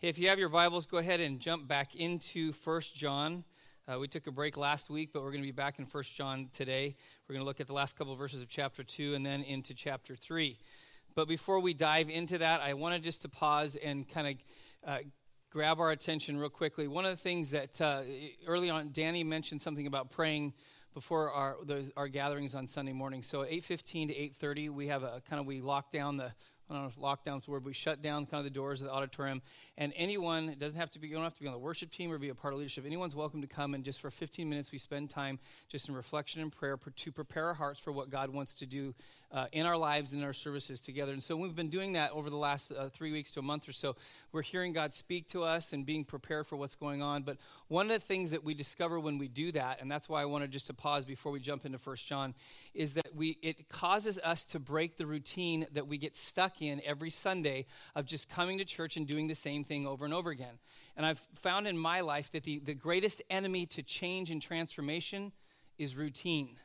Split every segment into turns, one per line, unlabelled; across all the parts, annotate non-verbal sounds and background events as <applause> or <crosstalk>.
Hey, if you have your Bibles, go ahead and jump back into First John. Uh, we took a break last week, but we're going to be back in First John today. We're going to look at the last couple of verses of chapter 2 and then into chapter 3. But before we dive into that, I wanted just to pause and kind of uh, grab our attention real quickly. One of the things that uh, early on, Danny mentioned something about praying before our, the, our gatherings on Sunday morning. So 8.15 to 8.30, we have a kind of, we lock down the I don't know if lockdown's the word, we shut down kind of the doors of the auditorium. And anyone, it doesn't have to be, you don't have to be on the worship team or be a part of leadership. Anyone's welcome to come and just for 15 minutes we spend time just in reflection and prayer to prepare our hearts for what God wants to do uh, in our lives and in our services together. And so we've been doing that over the last uh, three weeks to a month or so. We're hearing God speak to us and being prepared for what's going on. But one of the things that we discover when we do that, and that's why I wanted just to pause before we jump into First John, is that we it causes us to break the routine that we get stuck in every Sunday of just coming to church and doing the same thing over and over again. And I've found in my life that the, the greatest enemy to change and transformation is routine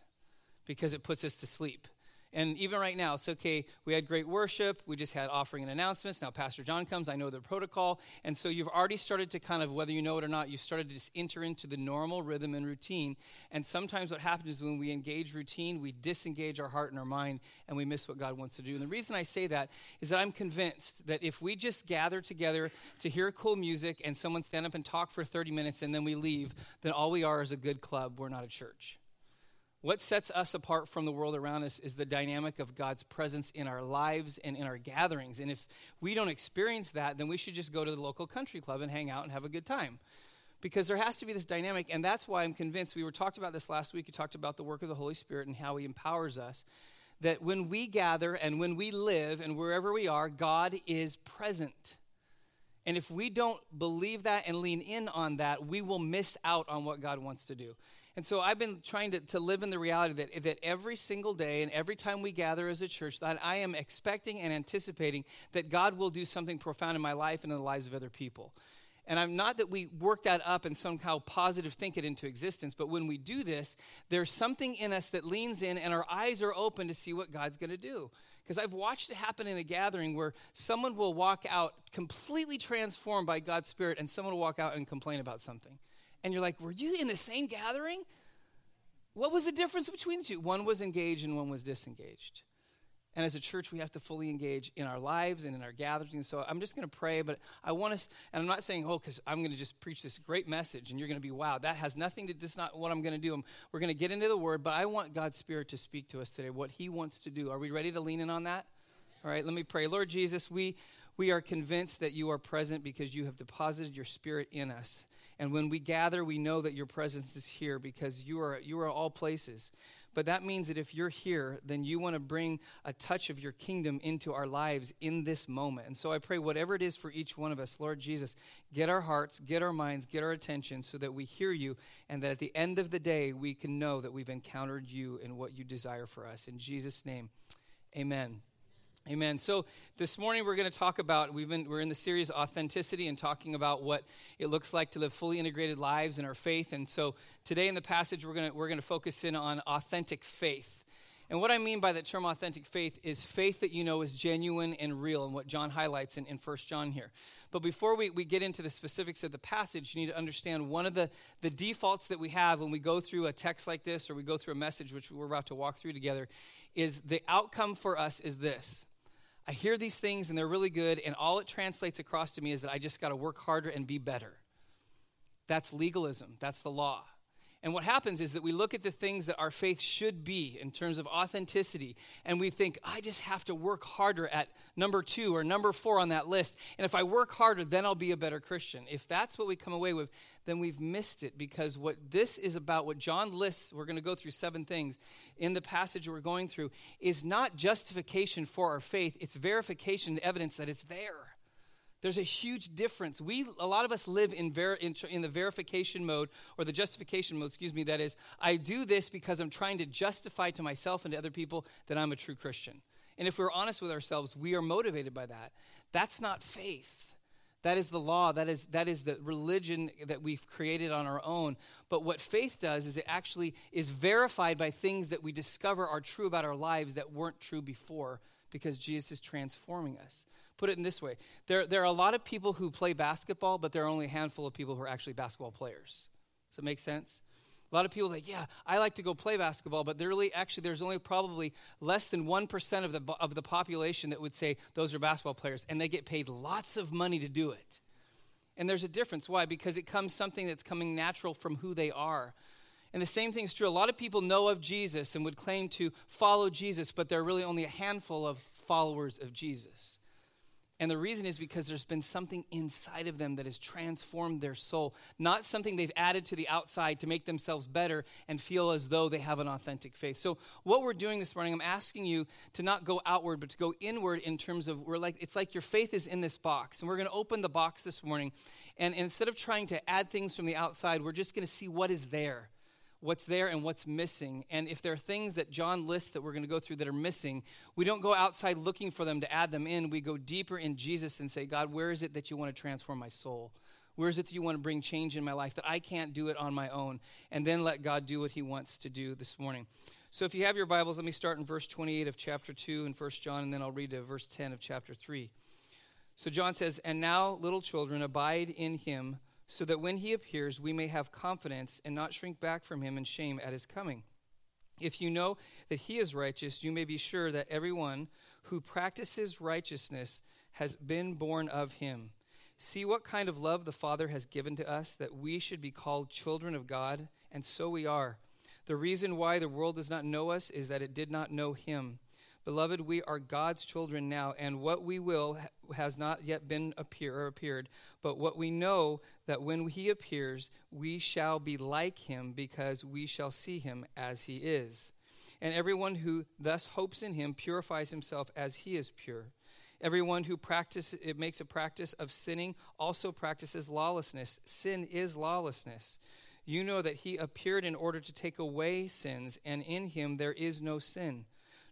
because it puts us to sleep. And even right now, it's okay. We had great worship. We just had offering and announcements. Now, Pastor John comes. I know the protocol. And so you've already started to kind of, whether you know it or not, you've started to just enter into the normal rhythm and routine. And sometimes what happens is when we engage routine, we disengage our heart and our mind and we miss what God wants to do. And the reason I say that is that I'm convinced that if we just gather together to hear cool music and someone stand up and talk for 30 minutes and then we leave, then all we are is a good club. We're not a church. What sets us apart from the world around us is the dynamic of God's presence in our lives and in our gatherings. And if we don't experience that, then we should just go to the local country club and hang out and have a good time. Because there has to be this dynamic, and that's why I'm convinced. We were talked about this last week. You talked about the work of the Holy Spirit and how He empowers us. That when we gather and when we live and wherever we are, God is present. And if we don't believe that and lean in on that, we will miss out on what God wants to do. And so I've been trying to, to live in the reality that, that every single day and every time we gather as a church, that I am expecting and anticipating that God will do something profound in my life and in the lives of other people. And I'm not that we work that up and somehow positive think it into existence, but when we do this, there's something in us that leans in and our eyes are open to see what God's going to do. Because I've watched it happen in a gathering where someone will walk out completely transformed by God's Spirit and someone will walk out and complain about something and you're like, were you in the same gathering? What was the difference between the two? One was engaged and one was disengaged. And as a church, we have to fully engage in our lives and in our gatherings. So I'm just going to pray, but I want us, and I'm not saying, oh, because I'm going to just preach this great message and you're going to be, wow, that has nothing to, this is not what I'm going to do. We're going to get into the word, but I want God's Spirit to speak to us today, what He wants to do. Are we ready to lean in on that? All right, let me pray. Lord Jesus, we, we are convinced that you are present because you have deposited your Spirit in us. And when we gather, we know that your presence is here because you are, you are all places. But that means that if you're here, then you want to bring a touch of your kingdom into our lives in this moment. And so I pray, whatever it is for each one of us, Lord Jesus, get our hearts, get our minds, get our attention so that we hear you and that at the end of the day, we can know that we've encountered you and what you desire for us. In Jesus' name, amen. Amen. So this morning we're going to talk about we've been we're in the series authenticity and talking about what it looks like to live fully integrated lives in our faith. And so today in the passage we're going to we're going to focus in on authentic faith. And what I mean by that term authentic faith is faith that you know is genuine and real, and what John highlights in, in 1 John here. But before we, we get into the specifics of the passage, you need to understand one of the, the defaults that we have when we go through a text like this or we go through a message, which we're about to walk through together, is the outcome for us is this I hear these things and they're really good, and all it translates across to me is that I just got to work harder and be better. That's legalism, that's the law. And what happens is that we look at the things that our faith should be in terms of authenticity, and we think, I just have to work harder at number two or number four on that list. And if I work harder, then I'll be a better Christian. If that's what we come away with, then we've missed it because what this is about, what John lists, we're going to go through seven things in the passage we're going through, is not justification for our faith, it's verification, evidence that it's there. There's a huge difference. We, a lot of us live in, ver, in, in, the verification mode or the justification mode, excuse me, that is, I do this because I'm trying to justify to myself and to other people that I'm a true Christian. And if we're honest with ourselves, we are motivated by that. That's not faith. That is the law. That is, that is the religion that we've created on our own. But what faith does is it actually is verified by things that we discover are true about our lives that weren't true before because Jesus is transforming us. Put it in this way there, there are a lot of people who play basketball, but there are only a handful of people who are actually basketball players. Does that make sense? A lot of people like, yeah, I like to go play basketball, but there really, actually, there's only probably less than 1% of the, of the population that would say those are basketball players, and they get paid lots of money to do it. And there's a difference. Why? Because it comes something that's coming natural from who they are. And the same thing is true. A lot of people know of Jesus and would claim to follow Jesus, but there are really only a handful of followers of Jesus. And the reason is because there's been something inside of them that has transformed their soul, not something they've added to the outside to make themselves better and feel as though they have an authentic faith. So, what we're doing this morning, I'm asking you to not go outward, but to go inward in terms of we're like it's like your faith is in this box. And we're going to open the box this morning. And instead of trying to add things from the outside, we're just going to see what is there what's there and what's missing. And if there are things that John lists that we're going to go through that are missing, we don't go outside looking for them to add them in. We go deeper in Jesus and say, God, where is it that you want to transform my soul? Where is it that you want to bring change in my life that I can't do it on my own? And then let God do what he wants to do this morning. So if you have your Bibles, let me start in verse 28 of chapter 2 in 1 John, and then I'll read to verse 10 of chapter 3. So John says, And now, little children, abide in him so that when he appears, we may have confidence and not shrink back from him in shame at his coming. If you know that he is righteous, you may be sure that everyone who practices righteousness has been born of him. See what kind of love the Father has given to us that we should be called children of God, and so we are. The reason why the world does not know us is that it did not know him. Beloved, we are God's children now, and what we will has not yet been appear or appeared, but what we know that when he appears, we shall be like him because we shall see him as he is. And everyone who thus hopes in him purifies himself as he is pure. Everyone who practice it makes a practice of sinning also practices lawlessness. Sin is lawlessness. You know that he appeared in order to take away sins, and in him there is no sin.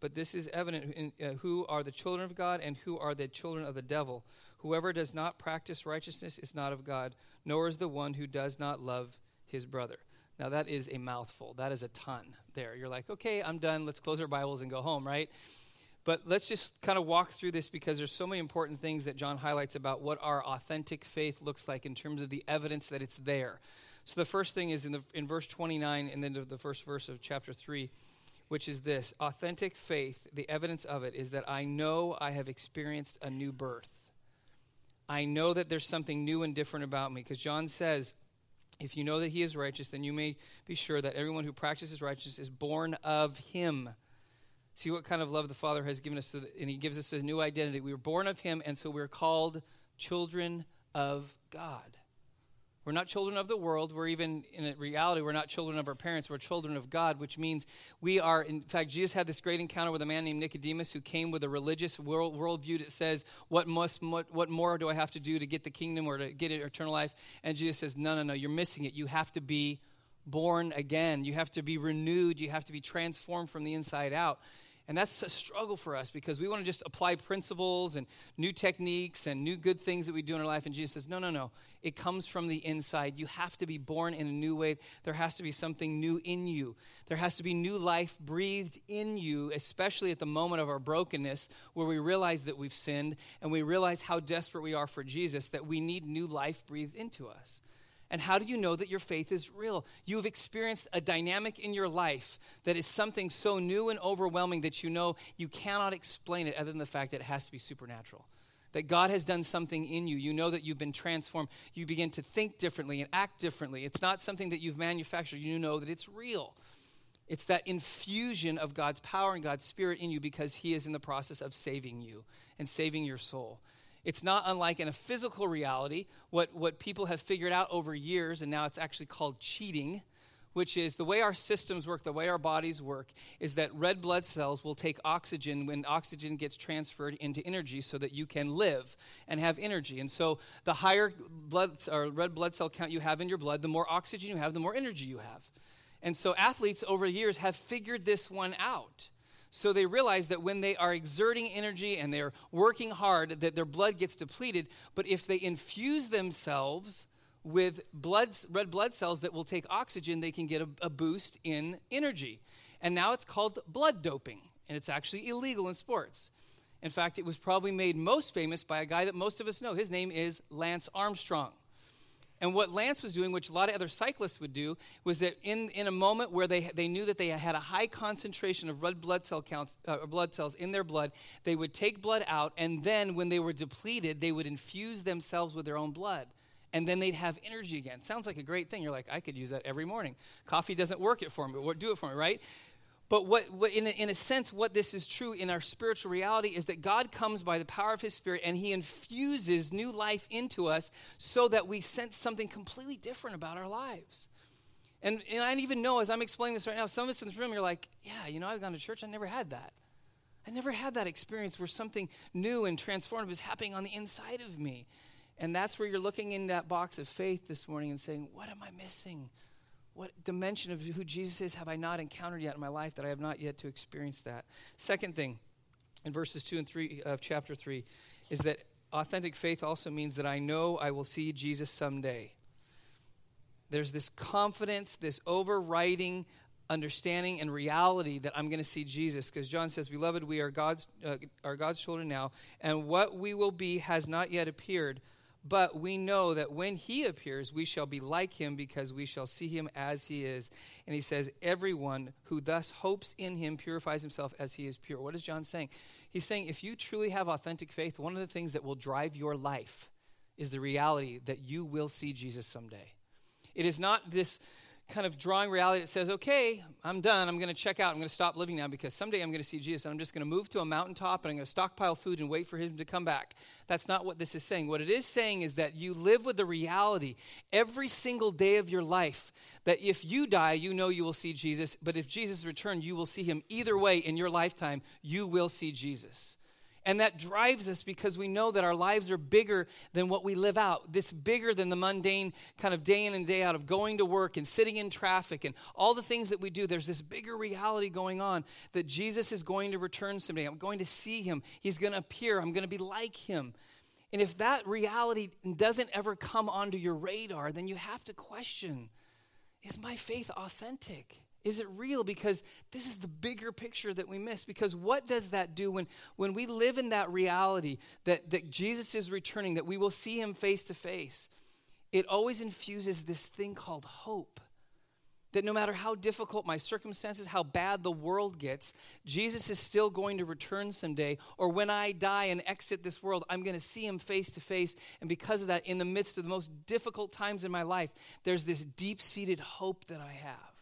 But this is evident in, uh, who are the children of God and who are the children of the devil. Whoever does not practice righteousness is not of God, nor is the one who does not love his brother. Now, that is a mouthful. That is a ton there. You're like, okay, I'm done. Let's close our Bibles and go home, right? But let's just kind of walk through this because there's so many important things that John highlights about what our authentic faith looks like in terms of the evidence that it's there. So the first thing is in, the, in verse 29 and then the first verse of chapter 3 which is this authentic faith, the evidence of it is that I know I have experienced a new birth. I know that there's something new and different about me because John says, if you know that he is righteous, then you may be sure that everyone who practices righteousness is born of him. See what kind of love the Father has given us, so that, and he gives us a new identity. We were born of him, and so we're called children of God. We're not children of the world. We're even, in reality, we're not children of our parents. We're children of God, which means we are, in fact, Jesus had this great encounter with a man named Nicodemus who came with a religious world, worldview that says, what, must, what, what more do I have to do to get the kingdom or to get eternal life? And Jesus says, no, no, no, you're missing it. You have to be born again. You have to be renewed. You have to be transformed from the inside out. And that's a struggle for us because we want to just apply principles and new techniques and new good things that we do in our life. And Jesus says, no, no, no. It comes from the inside. You have to be born in a new way. There has to be something new in you. There has to be new life breathed in you, especially at the moment of our brokenness where we realize that we've sinned and we realize how desperate we are for Jesus, that we need new life breathed into us. And how do you know that your faith is real? You have experienced a dynamic in your life that is something so new and overwhelming that you know you cannot explain it other than the fact that it has to be supernatural. That God has done something in you. You know that you've been transformed. You begin to think differently and act differently. It's not something that you've manufactured. You know that it's real. It's that infusion of God's power and God's spirit in you because He is in the process of saving you and saving your soul. It's not unlike in a physical reality, what, what people have figured out over years, and now it's actually called cheating. which is the way our systems work, the way our bodies work, is that red blood cells will take oxygen when oxygen gets transferred into energy so that you can live and have energy. And so the higher blood or red blood cell count you have in your blood, the more oxygen you have, the more energy you have. And so athletes over the years have figured this one out. So they realize that when they are exerting energy and they're working hard, that their blood gets depleted. But if they infuse themselves with blood, red blood cells that will take oxygen, they can get a, a boost in energy. And now it's called blood doping, and it's actually illegal in sports. In fact, it was probably made most famous by a guy that most of us know. His name is Lance Armstrong. And what Lance was doing, which a lot of other cyclists would do, was that in, in a moment where they, they knew that they had a high concentration of red blood, cell counts, uh, blood cells in their blood, they would take blood out, and then when they were depleted, they would infuse themselves with their own blood and then they'd have energy again. Sounds like a great thing. You're like, I could use that every morning. Coffee doesn't work it for me, but do it for me, right? But what, what in, a, in a sense, what this is true in our spiritual reality is that God comes by the power of His Spirit and He infuses new life into us so that we sense something completely different about our lives. And, and I even know as I'm explaining this right now, some of us in this room, you're like, yeah, you know, I've gone to church, I never had that. I never had that experience where something new and transformative is happening on the inside of me. And that's where you're looking in that box of faith this morning and saying, What am I missing? What dimension of who Jesus is have I not encountered yet in my life that I have not yet to experience that? Second thing, in verses 2 and 3 of chapter 3, is that authentic faith also means that I know I will see Jesus someday. There's this confidence, this overriding understanding and reality that I'm going to see Jesus. Because John says, Beloved, we are God's, uh, are God's children now, and what we will be has not yet appeared but we know that when he appears, we shall be like him because we shall see him as he is. And he says, Everyone who thus hopes in him purifies himself as he is pure. What is John saying? He's saying, if you truly have authentic faith, one of the things that will drive your life is the reality that you will see Jesus someday. It is not this kind of drawing reality that says, okay, I'm done. I'm going to check out. I'm going to stop living now because someday I'm going to see Jesus and I'm just going to move to a mountaintop and I'm going to stockpile food and wait for him to come back. That's not what this is saying. What it is saying is that you live with the reality every single day of your life that if you die, you know you will see Jesus, but if Jesus returns, you will see him. Either way, in your lifetime, you will see Jesus. And that drives us because we know that our lives are bigger than what we live out. This bigger than the mundane kind of day in and day out of going to work and sitting in traffic and all the things that we do. There's this bigger reality going on that Jesus is going to return someday. I'm going to see him. He's going to appear. I'm going to be like him. And if that reality doesn't ever come onto your radar, then you have to question is my faith authentic? Is it real? Because this is the bigger picture that we miss. Because what does that do when, when we live in that reality that, that Jesus is returning, that we will see him face to face? It always infuses this thing called hope. That no matter how difficult my circumstances, how bad the world gets, Jesus is still going to return someday. Or when I die and exit this world, I'm going to see him face to face. And because of that, in the midst of the most difficult times in my life, there's this deep seated hope that I have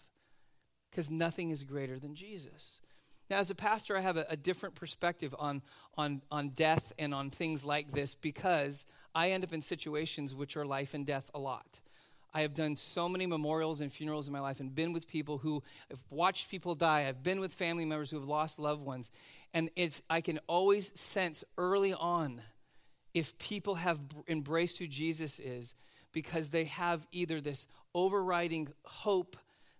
because nothing is greater than Jesus. Now, as a pastor, I have a, a, different perspective on, on, on death and on things like this because I end up in situations which are life and death a lot. I have done so many memorials and funerals in my life and been with people who have watched people die. I've been with family members who have lost loved ones. And it's, I can always sense early on if people have embraced who Jesus is because they have either this overriding hope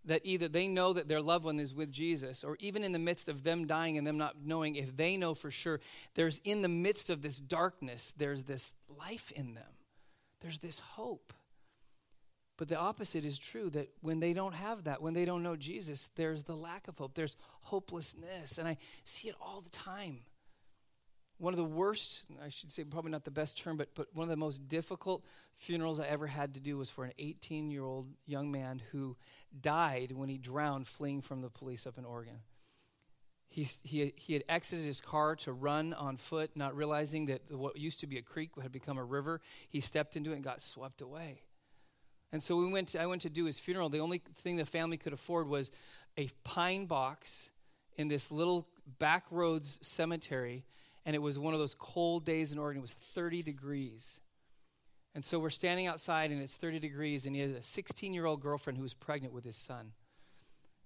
that either they know that their loved one is with Jesus, or even in the midst of them dying and them not knowing, if they know for sure, there's in the midst of this darkness, there's this life in them. There's this hope. But the opposite is true that when they don't have that, when they don't know Jesus, there's the lack of hope, there's hopelessness. And I see it all the time one of the worst, I should say probably not the best term, but, but one of the most difficult funerals I ever had to do was for an 18 year old young man who died when he drowned fleeing from the police up in Oregon. He, he, he had exited his car to run on foot, not realizing that what used to be a creek had become a river. He stepped into it and got swept away. And so we went to, I went to do his funeral. The only thing the family could afford was a pine box in this little back roads cemetery and it was one of those cold days in Oregon. It was 30 degrees. And so we're standing outside and it's 30 degrees, and he has a 16 year old girlfriend who's pregnant with his son.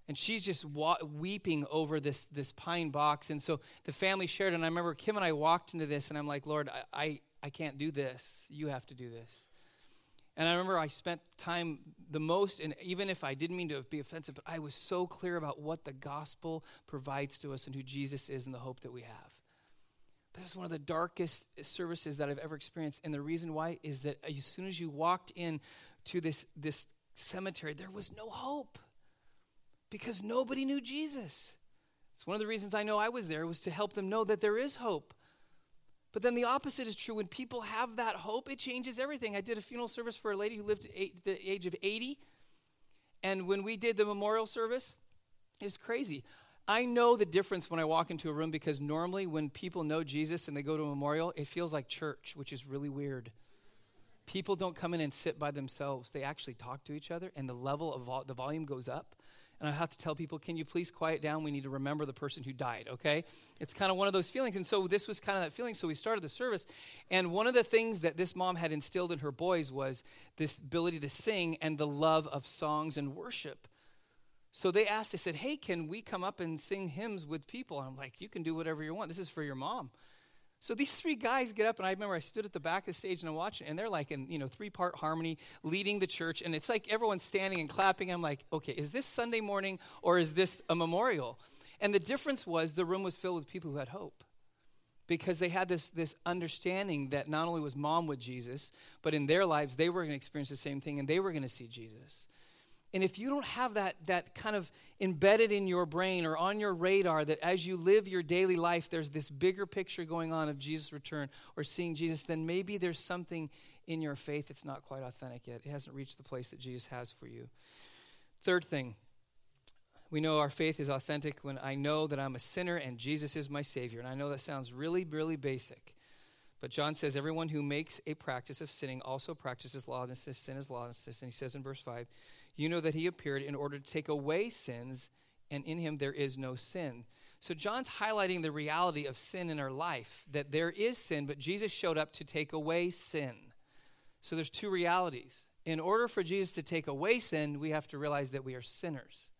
And she's just wa- weeping over this, this pine box. And so the family shared, and I remember Kim and I walked into this, and I'm like, Lord, I, I, I can't do this. You have to do this. And I remember I spent time the most, and even if I didn't mean to be offensive, but I was so clear about what the gospel provides to us and who Jesus is and the hope that we have. It was one of the darkest services that I've ever experienced. And the reason why is that as soon as you walked in to this, this cemetery, there was no hope because nobody knew Jesus. It's one of the reasons I know I was there was to help them know that there is hope. But then the opposite is true. When people have that hope, it changes everything. I did a funeral service for a lady who lived at the age of 80. And when we did the memorial service, it was crazy. I know the difference when I walk into a room because normally when people know Jesus and they go to a memorial, it feels like church, which is really weird. People don't come in and sit by themselves. They actually talk to each other, and the level of the volume goes up. And I have to tell people, can you please quiet down? We need to remember the person who died, okay? It's kind of one of those feelings. And so this was kind of that feeling. So we started the service. And one of the things that this mom had instilled in her boys was this ability to sing and the love of songs and worship. So they asked, they said, Hey, can we come up and sing hymns with people? I'm like, You can do whatever you want. This is for your mom. So these three guys get up, and I remember I stood at the back of the stage and I'm watching, and they're like in you know three part harmony, leading the church, and it's like everyone's standing and clapping. I'm like, okay, is this Sunday morning or is this a memorial? And the difference was the room was filled with people who had hope, because they had this this understanding that not only was mom with Jesus, but in their lives they were going to experience the same thing, and they were going to see Jesus. And if you don't have that, that kind of embedded in your brain or on your radar that as you live your daily life, there's this bigger picture going on of Jesus' return or seeing Jesus, then maybe there's something in your faith that's not quite authentic yet. It hasn't reached the place that Jesus has for you. Third thing, we know our faith is authentic when I know that I'm a sinner and Jesus is my Savior. And I know that sounds really, really basic. But John says, everyone who makes a practice of sinning also practices lawlessness. Sin is lawlessness. And he says in verse 5, you know that he appeared in order to take away sins, and in him there is no sin. So John's highlighting the reality of sin in our life, that there is sin, but Jesus showed up to take away sin. So there's two realities. In order for Jesus to take away sin, we have to realize that we are sinners.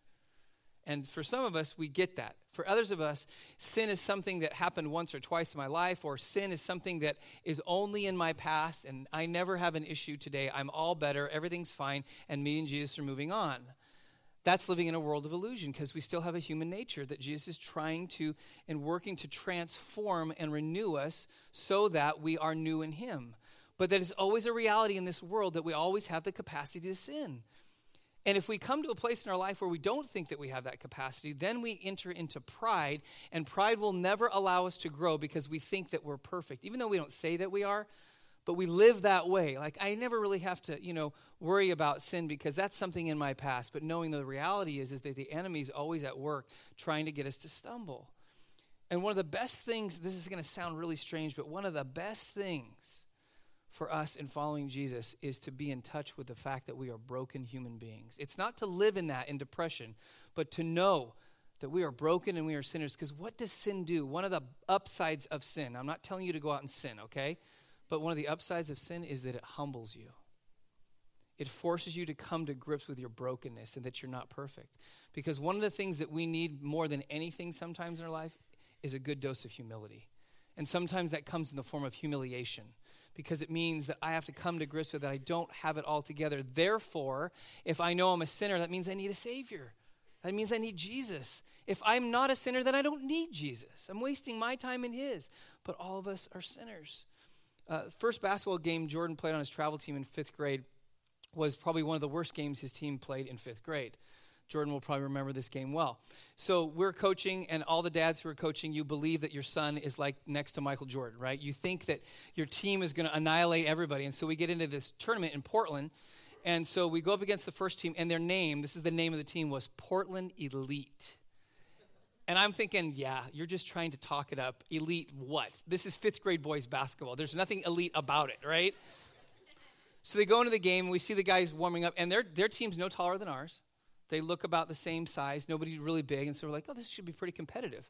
And for some of us, we get that. For others of us, sin is something that happened once or twice in my life, or sin is something that is only in my past, and I never have an issue today. I'm all better, everything's fine, and me and Jesus are moving on. That's living in a world of illusion because we still have a human nature that Jesus is trying to and working to transform and renew us so that we are new in Him. But that is always a reality in this world that we always have the capacity to sin. And if we come to a place in our life where we don't think that we have that capacity, then we enter into pride, and pride will never allow us to grow because we think that we're perfect, even though we don't say that we are. But we live that way. Like, I never really have to, you know, worry about sin because that's something in my past. But knowing the reality is, is that the enemy is always at work trying to get us to stumble. And one of the best things, this is going to sound really strange, but one of the best things for us in following Jesus is to be in touch with the fact that we are broken human beings. It's not to live in that, in depression, but to know that we are broken and we are sinners. Because what does sin do? One of the upsides of sin, I'm not telling you to go out and sin, okay? But one of the upsides of sin is that it humbles you. It forces you to come to grips with your brokenness and that you're not perfect. Because one of the things that we need more than anything sometimes in our life is a good dose of humility. And sometimes that comes in the form of humiliation because it means that I have to come to grips with that I don't have it all together. Therefore, if I know I'm a sinner, that means I need a Savior. That means I need Jesus. If I'm not a sinner, then I don't need Jesus. I'm wasting my time in His. But all of us are sinners. Uh, first basketball game Jordan played on his travel team in fifth grade was probably one of the worst games his team played in fifth grade. Jordan will probably remember this game well. So we're coaching, and all the dads who are coaching, you believe that your son is like next to Michael Jordan, right? You think that your team is going to annihilate everybody. And so we get into this tournament in Portland. And so we go up against the first team, and their name, this is the name of the team, was Portland Elite. And I'm thinking, yeah, you're just trying to talk it up. Elite what? This is fifth grade boys basketball. There's nothing elite about it, right? So they go into the game, and we see the guys warming up, and their, their team's no taller than ours. They look about the same size, nobody really big, and so we're like, oh, this should be pretty competitive.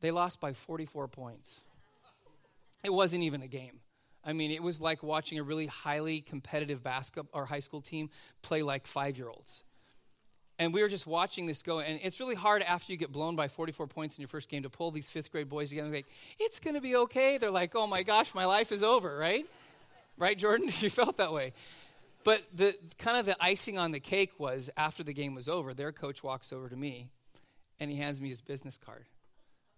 They lost by 44 points. It wasn't even a game. I mean, it was like watching a really highly competitive basketball or high school team play like five year olds. And we were just watching this go, and it's really hard after you get blown by 44 points in your first game to pull these fifth grade boys together like, it's going to be okay. They're like, oh my gosh, my life is over, right? Right, Jordan? <laughs> you felt that way. But the kind of the icing on the cake was after the game was over, their coach walks over to me and he hands me his business card.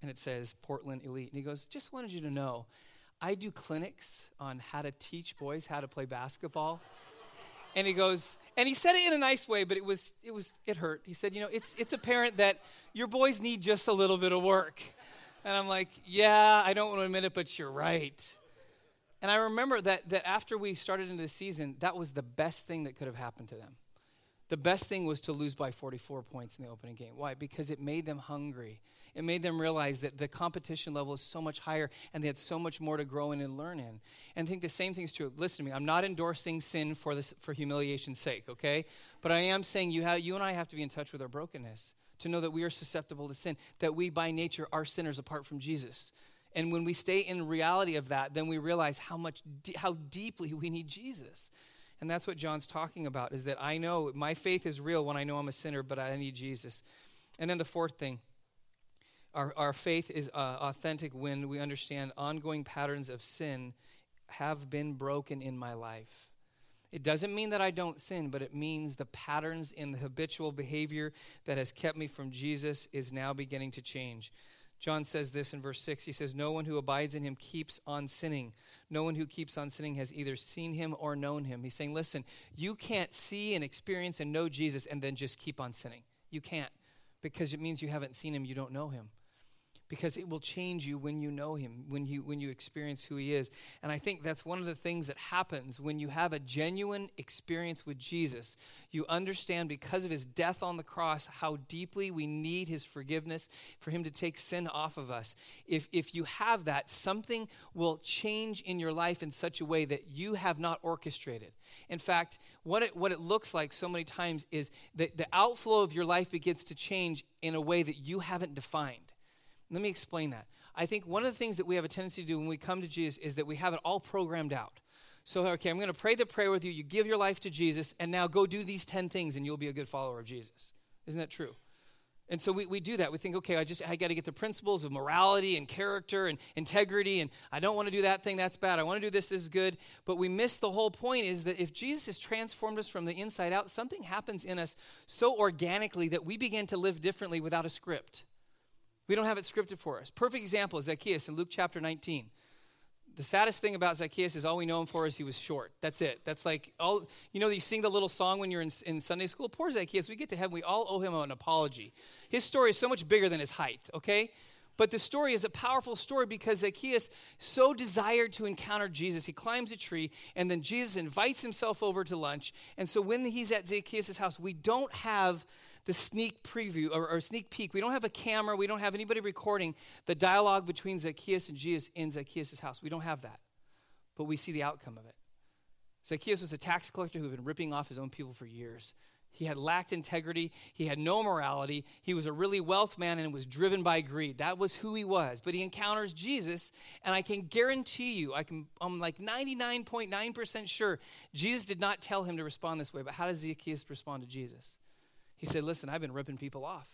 And it says Portland Elite. And he goes, Just wanted you to know, I do clinics on how to teach boys how to play basketball. And he goes, and he said it in a nice way, but it was, it was, it hurt. He said, you know, it's, it's apparent that your boys need just a little bit of work. And I'm like, yeah, I don't want to admit it, but you're right. And I remember that, that after we started into the season, that was the best thing that could have happened to them. The best thing was to lose by 44 points in the opening game. Why? Because it made them hungry. It made them realize that the competition level is so much higher and they had so much more to grow in and learn in. And I think the same thing is true. Listen to me. I'm not endorsing sin for, this, for humiliation's sake, okay? But I am saying you, have, you and I have to be in touch with our brokenness to know that we are susceptible to sin, that we by nature are sinners apart from Jesus. And when we stay in reality of that, then we realize how much, how deeply we need Jesus. And that's what John's talking about is that I know my faith is real when I know I'm a sinner, but I need Jesus. And then the fourth thing our, our faith is uh, authentic when we understand ongoing patterns of sin have been broken in my life. It doesn't mean that I don't sin, but it means the patterns in the habitual behavior that has kept me from Jesus is now beginning to change. John says this in verse 6. He says, No one who abides in him keeps on sinning. No one who keeps on sinning has either seen him or known him. He's saying, Listen, you can't see and experience and know Jesus and then just keep on sinning. You can't, because it means you haven't seen him, you don't know him because it will change you when you know him when you when you experience who he is. And i think that's one of the things that happens when you have a genuine experience with jesus. You understand because of his death on the cross how deeply we need his forgiveness for him to take sin off of us. If if you have that something will change in your life in such a way that you have not orchestrated. In fact what it what it looks like so many times is that the outflow of your life begins to change in a way that you haven't defined let me explain that. I think one of the things that we have a tendency to do when we come to Jesus is that we have it all programmed out. So, okay, I'm going to pray the prayer with you. You give your life to Jesus, and now go do these 10 things, and you'll be a good follower of Jesus. Isn't that true? And so we, we do that. We think, okay, I just I got to get the principles of morality and character and integrity, and I don't want to do that thing, that's bad. I want to do this, this is good. But we miss the whole point is that if Jesus has transformed us from the inside out, something happens in us so organically that we begin to live differently without a script. We don't have it scripted for us. Perfect example is Zacchaeus in Luke chapter 19. The saddest thing about Zacchaeus is all we know him for is he was short. That's it. That's like all you know. You sing the little song when you're in, in Sunday school. Poor Zacchaeus. We get to heaven. We all owe him an apology. His story is so much bigger than his height. Okay, but the story is a powerful story because Zacchaeus so desired to encounter Jesus. He climbs a tree, and then Jesus invites himself over to lunch. And so when he's at Zacchaeus' house, we don't have the sneak preview or, or, sneak peek. We don't have a camera. We don't have anybody recording the dialogue between Zacchaeus and Jesus in Zacchaeus' house. We don't have that. But we see the outcome of it. Zacchaeus was a tax collector who had been ripping off his own people for years. He had lacked integrity. He had no morality. He was a really wealth man and was driven by greed. That was who he was. But he encounters Jesus, and I can guarantee you, I can, I'm like 99.9% sure, Jesus did not tell him to respond this way. But how does Zacchaeus respond to Jesus? He said, Listen, I've been ripping people off.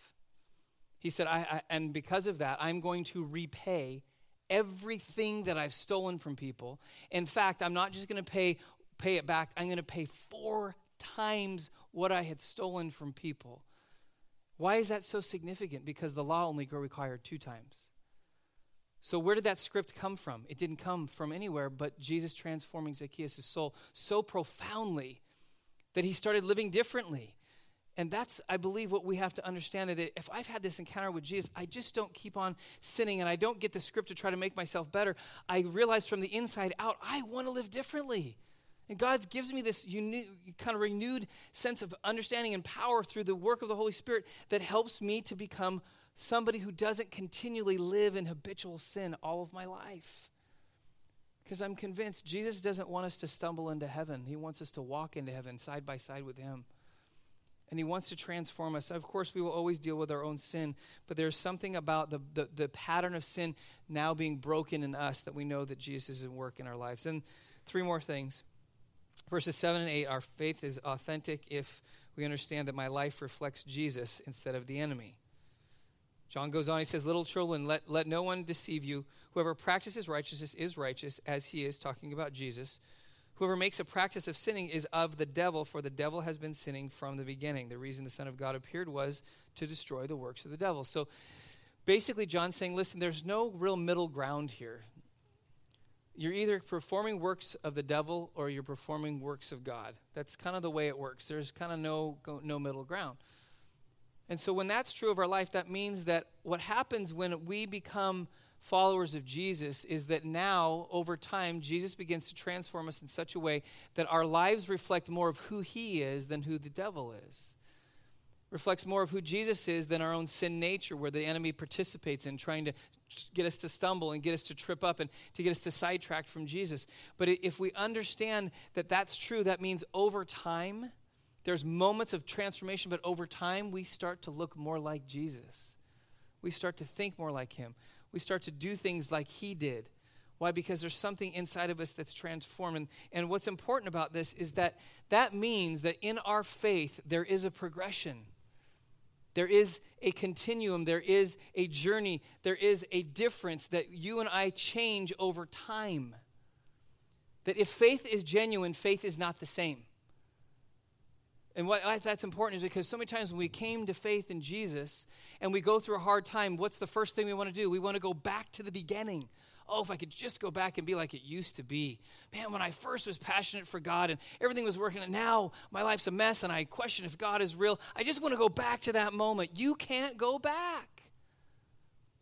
He said, I, I, and because of that, I'm going to repay everything that I've stolen from people. In fact, I'm not just going to pay, pay it back, I'm going to pay four times what I had stolen from people. Why is that so significant? Because the law only required two times. So, where did that script come from? It didn't come from anywhere but Jesus transforming Zacchaeus' soul so profoundly that he started living differently. And that's, I believe, what we have to understand that if I've had this encounter with Jesus, I just don't keep on sinning and I don't get the script to try to make myself better. I realize from the inside out, I want to live differently. And God gives me this uni- kind of renewed sense of understanding and power through the work of the Holy Spirit that helps me to become somebody who doesn't continually live in habitual sin all of my life. Because I'm convinced Jesus doesn't want us to stumble into heaven, He wants us to walk into heaven side by side with Him. And He wants to transform us. Of course, we will always deal with our own sin, but there's something about the, the, the pattern of sin now being broken in us that we know that Jesus is at work in our lives. And three more things. Verses 7 and 8 Our faith is authentic if we understand that my life reflects Jesus instead of the enemy. John goes on, he says, Little children, let, let no one deceive you. Whoever practices righteousness is righteous, as he is, talking about Jesus. Whoever makes a practice of sinning is of the devil, for the devil has been sinning from the beginning. The reason the Son of God appeared was to destroy the works of the devil. So basically, John's saying, listen, there's no real middle ground here. You're either performing works of the devil or you're performing works of God. That's kind of the way it works. There's kind of no, no middle ground. And so, when that's true of our life, that means that what happens when we become followers of Jesus is that now, over time, Jesus begins to transform us in such a way that our lives reflect more of who He is than who the devil is. Reflects more of who Jesus is than our own sin nature, where the enemy participates in trying to get us to stumble and get us to trip up and to get us to sidetrack from Jesus. But if we understand that that's true, that means over time, there's moments of transformation, but over time, we start to look more like Jesus. We start to think more like Him we start to do things like he did. Why? Because there's something inside of us that's transformed. And, and what's important about this is that that means that in our faith, there is a progression. There is a continuum. There is a journey. There is a difference that you and I change over time. That if faith is genuine, faith is not the same. And why that's important is because so many times when we came to faith in Jesus and we go through a hard time, what's the first thing we want to do? We want to go back to the beginning. Oh, if I could just go back and be like it used to be. Man, when I first was passionate for God and everything was working, and now my life's a mess and I question if God is real, I just want to go back to that moment. You can't go back.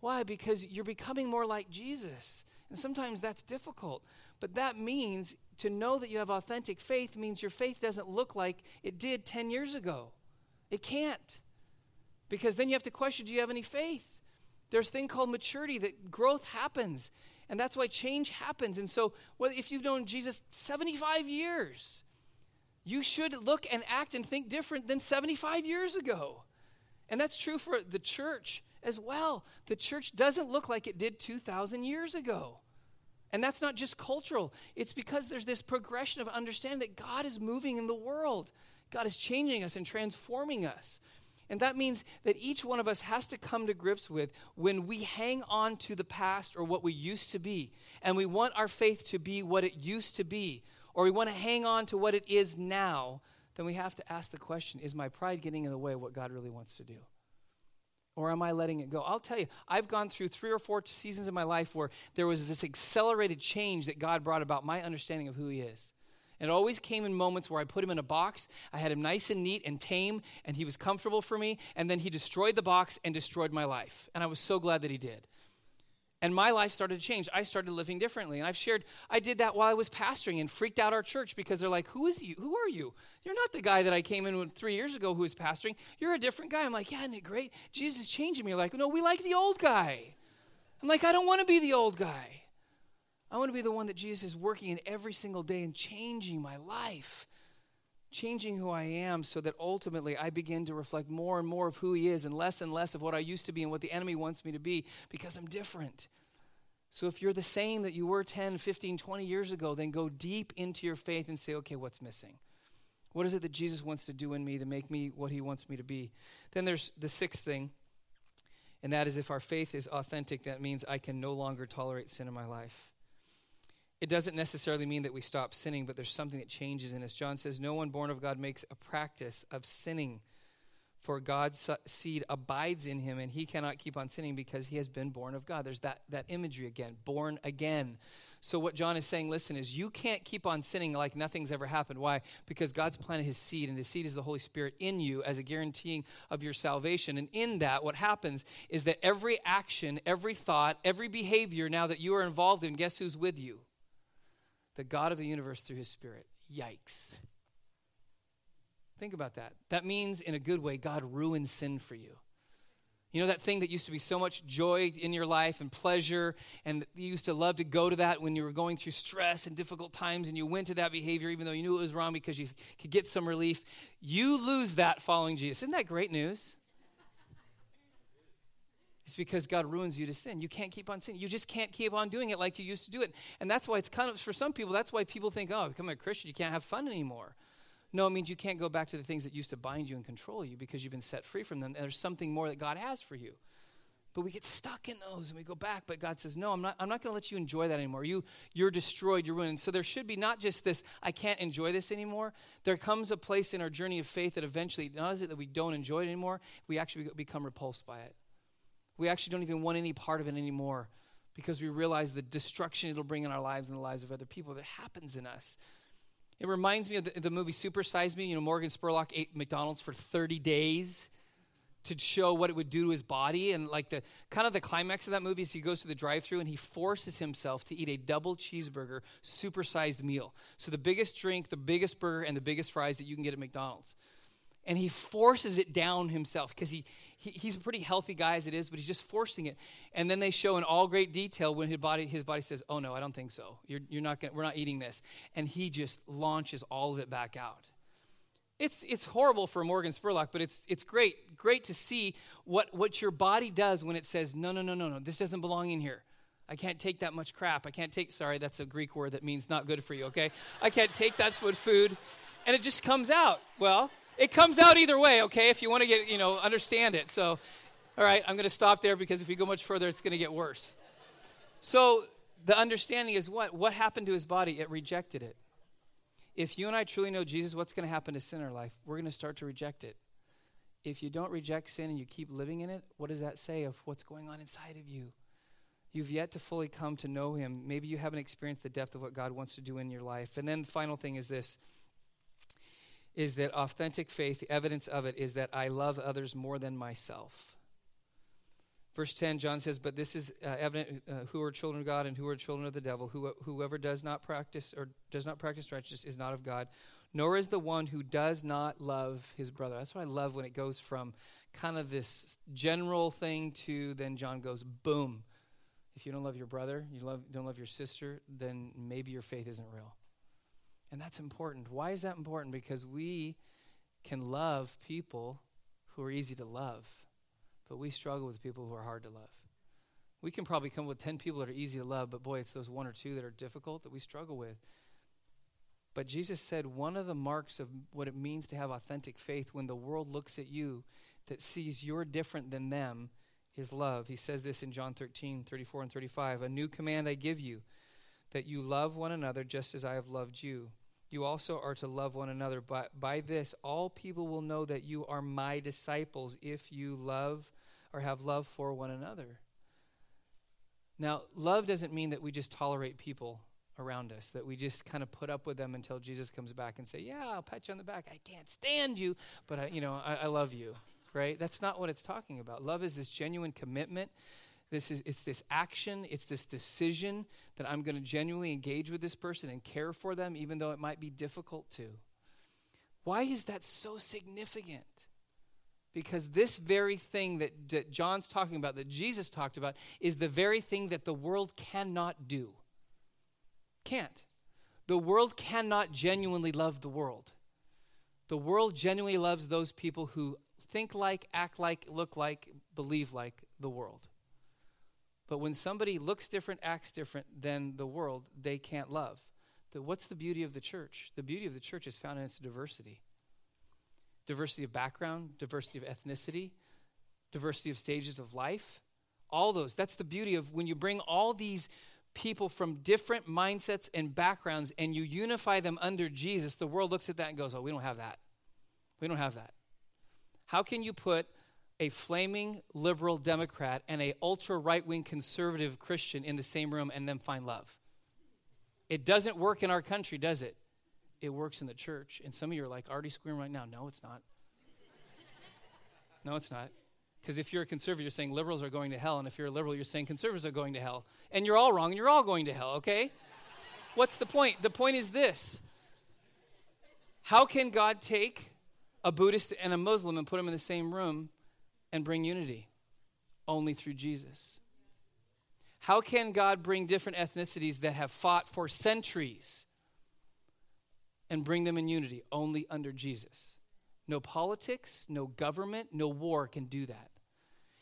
Why? Because you're becoming more like Jesus. And sometimes that's difficult. But that means to know that you have authentic faith means your faith doesn't look like it did 10 years ago. It can't. Because then you have to question do you have any faith? There's a thing called maturity that growth happens. And that's why change happens. And so, well, if you've known Jesus 75 years, you should look and act and think different than 75 years ago. And that's true for the church as well. The church doesn't look like it did 2,000 years ago. And that's not just cultural, it's because there's this progression of understanding that God is moving in the world. God is changing us and transforming us. And that means that each one of us has to come to grips with when we hang on to the past or what we used to be, and we want our faith to be what it used to be, or we want to hang on to what it is now, then we have to ask the question is my pride getting in the way of what God really wants to do? Or am I letting it go? I'll tell you, I've gone through three or four seasons in my life where there was this accelerated change that God brought about my understanding of who He is. And it always came in moments where I put him in a box. I had him nice and neat and tame, and he was comfortable for me. And then he destroyed the box and destroyed my life. And I was so glad that he did. And my life started to change. I started living differently. And I've shared, I did that while I was pastoring and freaked out our church because they're like, Who is you? Who are you? You're not the guy that I came in with three years ago who was pastoring. You're a different guy. I'm like, Yeah, isn't it great? Jesus is changing me. You're like, No, we like the old guy. I'm like, I don't want to be the old guy. I want to be the one that Jesus is working in every single day and changing my life, changing who I am so that ultimately I begin to reflect more and more of who He is and less and less of what I used to be and what the enemy wants me to be because I'm different. So if you're the same that you were 10, 15, 20 years ago, then go deep into your faith and say, okay, what's missing? What is it that Jesus wants to do in me to make me what he wants me to be? Then there's the sixth thing, and that is if our faith is authentic, that means I can no longer tolerate sin in my life. It doesn't necessarily mean that we stop sinning, but there's something that changes in us. John says, No one born of God makes a practice of sinning for God's seed abides in him, and he cannot keep on sinning because he has been born of God. There's that, that imagery again, born again. So, what John is saying, listen, is you can't keep on sinning like nothing's ever happened. Why? Because God's planted his seed, and his seed is the Holy Spirit in you as a guaranteeing of your salvation. And in that, what happens is that every action, every thought, every behavior now that you are involved in, guess who's with you? The God of the universe through his Spirit. Yikes. Think about that. That means, in a good way, God ruins sin for you. You know that thing that used to be so much joy in your life and pleasure, and you used to love to go to that when you were going through stress and difficult times, and you went to that behavior even though you knew it was wrong because you could get some relief. You lose that following Jesus. Isn't that great news? It's because God ruins you to sin. You can't keep on sinning. You just can't keep on doing it like you used to do it. And that's why it's kind of, for some people, that's why people think, oh, become a Christian, you can't have fun anymore. No, it means you can't go back to the things that used to bind you and control you because you've been set free from them. There's something more that God has for you. But we get stuck in those and we go back. But God says, No, I'm not, I'm not going to let you enjoy that anymore. You, you're destroyed, you're ruined. So there should be not just this, I can't enjoy this anymore. There comes a place in our journey of faith that eventually, not is it that we don't enjoy it anymore, we actually become repulsed by it. We actually don't even want any part of it anymore because we realize the destruction it'll bring in our lives and the lives of other people that happens in us. It reminds me of the, the movie Super Size Me. You know, Morgan Spurlock ate McDonald's for 30 days to show what it would do to his body. And like the kind of the climax of that movie is he goes to the drive-through and he forces himself to eat a double cheeseburger, supersized meal. So the biggest drink, the biggest burger, and the biggest fries that you can get at McDonald's and he forces it down himself because he, he, he's a pretty healthy guy as it is but he's just forcing it and then they show in all great detail when his body his body says oh no i don't think so you're, you're not gonna, we're not eating this and he just launches all of it back out it's, it's horrible for morgan spurlock but it's, it's great great to see what, what your body does when it says no no no no no this doesn't belong in here I can't take that much crap. I can't take, sorry, that's a Greek word that means not good for you, okay? I can't take that much food. And it just comes out. Well, it comes out either way, okay, if you want to get, you know, understand it. So, all right, I'm going to stop there because if we go much further, it's going to get worse. So, the understanding is what? What happened to his body? It rejected it. If you and I truly know Jesus, what's going to happen to sin in our life? We're going to start to reject it. If you don't reject sin and you keep living in it, what does that say of what's going on inside of you? You've yet to fully come to know him. Maybe you haven't experienced the depth of what God wants to do in your life. And then the final thing is this is that authentic faith, the evidence of it is that I love others more than myself. Verse 10, John says, But this is uh, evident uh, who are children of God and who are children of the devil. Who, whoever does not practice or does not practice righteousness is not of God, nor is the one who does not love his brother. That's what I love when it goes from kind of this general thing to then John goes, boom. If you don't love your brother, you love, don't love your sister, then maybe your faith isn't real. And that's important. Why is that important? Because we can love people who are easy to love, but we struggle with people who are hard to love. We can probably come with 10 people that are easy to love, but boy, it's those one or two that are difficult that we struggle with. But Jesus said one of the marks of what it means to have authentic faith when the world looks at you that sees you're different than them is love. He says this in John 13, 34 and 35. A new command I give you, that you love one another just as I have loved you you also are to love one another. But by this, all people will know that you are my disciples if you love or have love for one another. Now, love doesn't mean that we just tolerate people around us, that we just kind of put up with them until Jesus comes back and say, "Yeah, I'll pat you on the back. I can't stand you, but I, you know, I, I love you." Right? That's not what it's talking about. Love is this genuine commitment this is it's this action, it's this decision that I'm going to genuinely engage with this person and care for them even though it might be difficult to. Why is that so significant? Because this very thing that, that John's talking about, that Jesus talked about, is the very thing that the world cannot do. Can't. The world cannot genuinely love the world. The world genuinely loves those people who think like, act like, look like, believe like the world. But when somebody looks different, acts different than the world, they can't love. The, what's the beauty of the church? The beauty of the church is found in its diversity diversity of background, diversity of ethnicity, diversity of stages of life. All those. That's the beauty of when you bring all these people from different mindsets and backgrounds and you unify them under Jesus, the world looks at that and goes, Oh, we don't have that. We don't have that. How can you put a flaming liberal Democrat and a ultra right wing conservative Christian in the same room and then find love. It doesn't work in our country, does it? It works in the church. And some of you are like already squirming right now. No, it's not. <laughs> No, it's not. Because if you're a conservative, you're saying liberals are going to hell. And if you're a liberal, you're saying conservatives are going to hell. And you're all wrong, and you're all going to hell, okay? <laughs> What's the point? The point is this How can God take a Buddhist and a Muslim and put them in the same room and bring unity. Only through Jesus. How can God bring different ethnicities that have fought for centuries and bring them in unity? Only under Jesus. No politics, no government, no war can do that.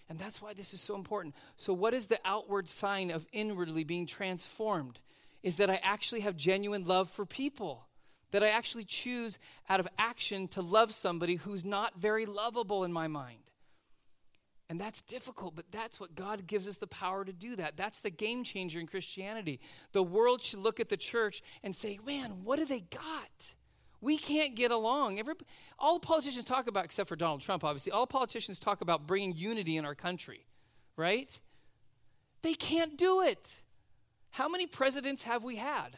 And that's why this is so important. So, what is the outward sign of inwardly being transformed? Is that I actually have genuine love for people. That I actually choose out of action to love somebody who's not very lovable in my mind. And that's difficult, but that's what God gives us the power to do that. That's the game changer in Christianity. The world should look at the church and say, man, what do they got? We can't get along. All politicians talk about, except for Donald Trump, obviously, all politicians talk about bringing unity in our country, right? They can't do it. How many presidents have we had?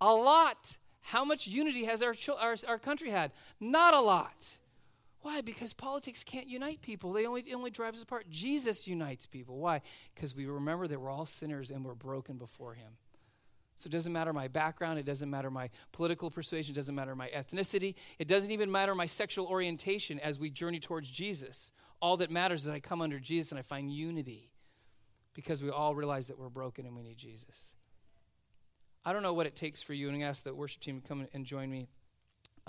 A lot. How much unity has our, our, our country had? Not a lot. Why? Because politics can't unite people. They only, it only drives us apart. Jesus unites people. Why? Because we remember that we're all sinners and we're broken before Him. So it doesn't matter my background, it doesn't matter my political persuasion, it doesn't matter my ethnicity, it doesn't even matter my sexual orientation as we journey towards Jesus. All that matters is that I come under Jesus and I find unity because we all realize that we're broken and we need Jesus. I don't know what it takes for you, and I ask the worship team to come and join me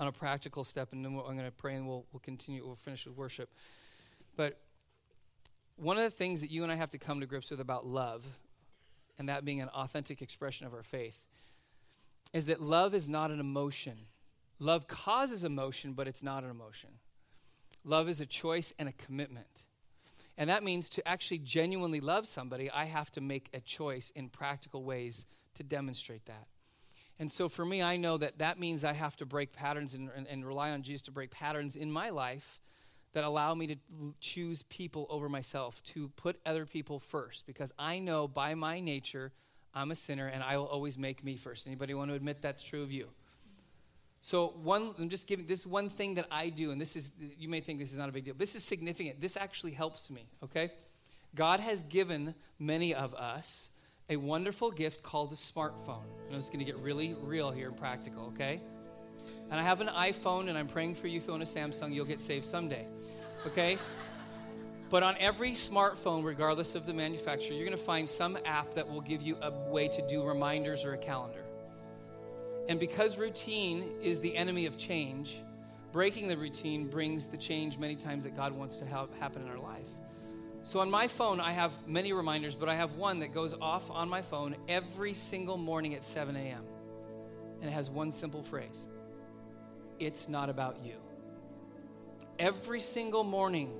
on a practical step, and then I'm going to pray and we'll, we'll continue, we'll finish with worship. But one of the things that you and I have to come to grips with about love, and that being an authentic expression of our faith, is that love is not an emotion. Love causes emotion, but it's not an emotion. Love is a choice and a commitment. And that means to actually genuinely love somebody, I have to make a choice in practical ways to demonstrate that. And so for me, I know that that means I have to break patterns and, and, and, rely on Jesus to break patterns in my life that allow me to choose people over myself, to put other people first, because I know by my nature I'm a sinner and I will always make me first. Anybody want to admit that's true of you? So one, I'm just giving this one thing that I do, and this is you may think this is not a big deal. This is significant. This actually helps me. Okay, God has given many of us a wonderful gift called a smartphone. And it's going to get really real here and practical, okay? And I have an iPhone, and I'm praying for you if you own a Samsung, you'll get saved someday, okay? <laughs> But on every smartphone, regardless of the manufacturer, you're going to find some app that will give you a way to do reminders or a calendar. And because routine is the enemy of change, breaking the routine brings the change many times that God wants to have happen in our life. So on my phone, I have many reminders, but I have one that goes off on my phone every single morning at 7 a.m. And it has one simple phrase It's not about you. Every single morning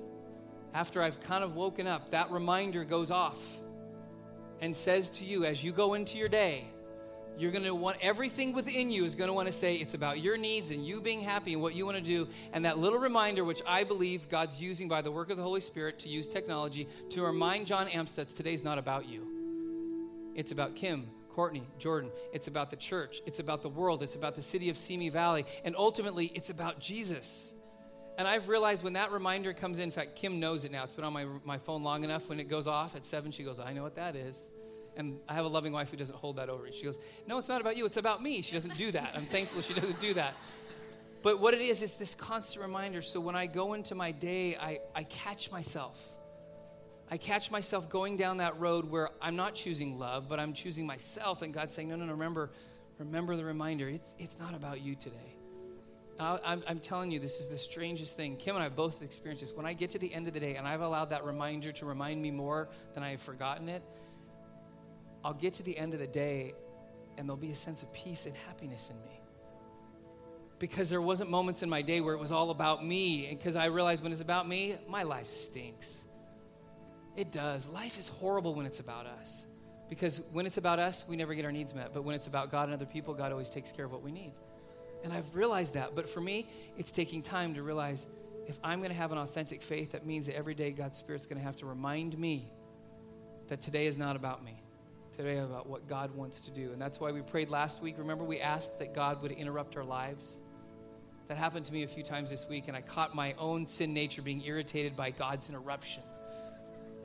after I've kind of woken up, that reminder goes off and says to you as you go into your day, you're going to want everything within you is going to want to say it's about your needs and you being happy and what you want to do. And that little reminder, which I believe God's using by the work of the Holy Spirit to use technology to remind John Amstutz today's not about you. It's about Kim, Courtney, Jordan. It's about the church. It's about the world. It's about the city of Simi Valley. And ultimately, it's about Jesus. And I've realized when that reminder comes in, in fact, Kim knows it now. It's been on my, my phone long enough. When it goes off at 7, she goes, I know what that is. And I have a loving wife who doesn't hold that over. Me. She goes, No, it's not about you, it's about me. She doesn't do that. I'm thankful she doesn't do that. But what it is, is this constant reminder. So when I go into my day, I, I catch myself. I catch myself going down that road where I'm not choosing love, but I'm choosing myself. And God's saying, No, no, no, remember, remember the reminder. It's, it's not about you today. I'm, I'm, telling you, this is the strangest thing. Kim and I both experienced this. When I get to the end of the day and I've allowed that reminder to remind me more than I have forgotten it, I'll get to the end of the day and there'll be a sense of peace and happiness in me. Because there wasn't moments in my day where it was all about me. And because I realized when it's about me, my life stinks. It does. Life is horrible when it's about us. Because when it's about us, we never get our needs met. But when it's about God and other people, God always takes care of what we need. And I've realized that. But for me, it's taking time to realize if I'm going to have an authentic faith, that means that every day God's Spirit's going to have to remind me that today is not about me today about what God wants to do. And that's why we prayed last week. Remember, we asked that God would interrupt our lives? That happened to me a few times this week, and I caught my own sin nature being irritated by God's interruption.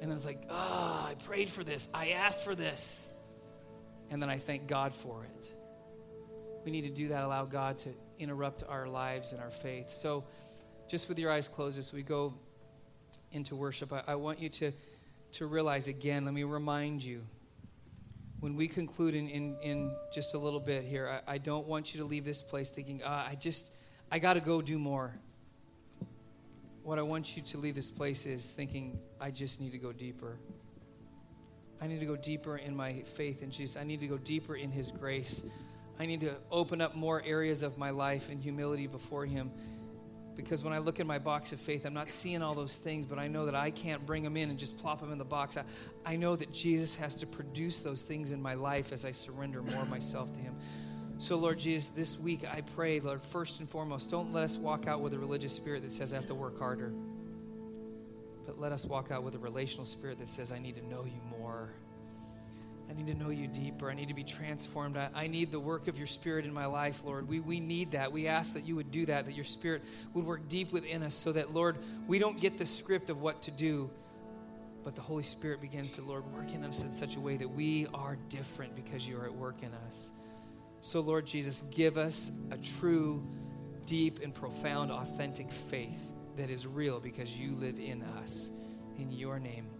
And then it's like, ah, oh, I prayed for this. I asked for this. And then I thank God for it. We need to do that, allow God to interrupt our lives and our faith. So, just with your eyes closed as we go into worship, I, I want you to to realize again, let me remind you, when we conclude in, in, in just a little bit here, I, I don't want you to leave this place thinking, ah, I just, I got to go do more. What I want you to leave this place is thinking, I just need to go deeper. I need to go deeper in my faith in Jesus. I need to go deeper in His grace. I need to open up more areas of my life in humility before Him. Because when I look in my box of faith, I'm not seeing all those things, but I know that I can't bring them in and just plop them in the box. I, I know that Jesus has to produce those things in my life as I surrender more of myself to Him. So, Lord Jesus, this week I pray, Lord, first and foremost, don't let us walk out with a religious spirit that says I have to work harder. But let us walk out with a relational spirit that says, I need to know you more. I need to know you deeper. I need to be transformed. I, I, need the work of your Spirit in my life, Lord. We, we need that. We ask that you would do that, that your Spirit would work deep within us so that, Lord, we don't get the script of what to do, but the Holy Spirit begins to, Lord, work in us in such a way that we are different because you are at work in us. So, Lord Jesus, give us a true, deep, and profound, authentic faith that is real because you live in us. In your name.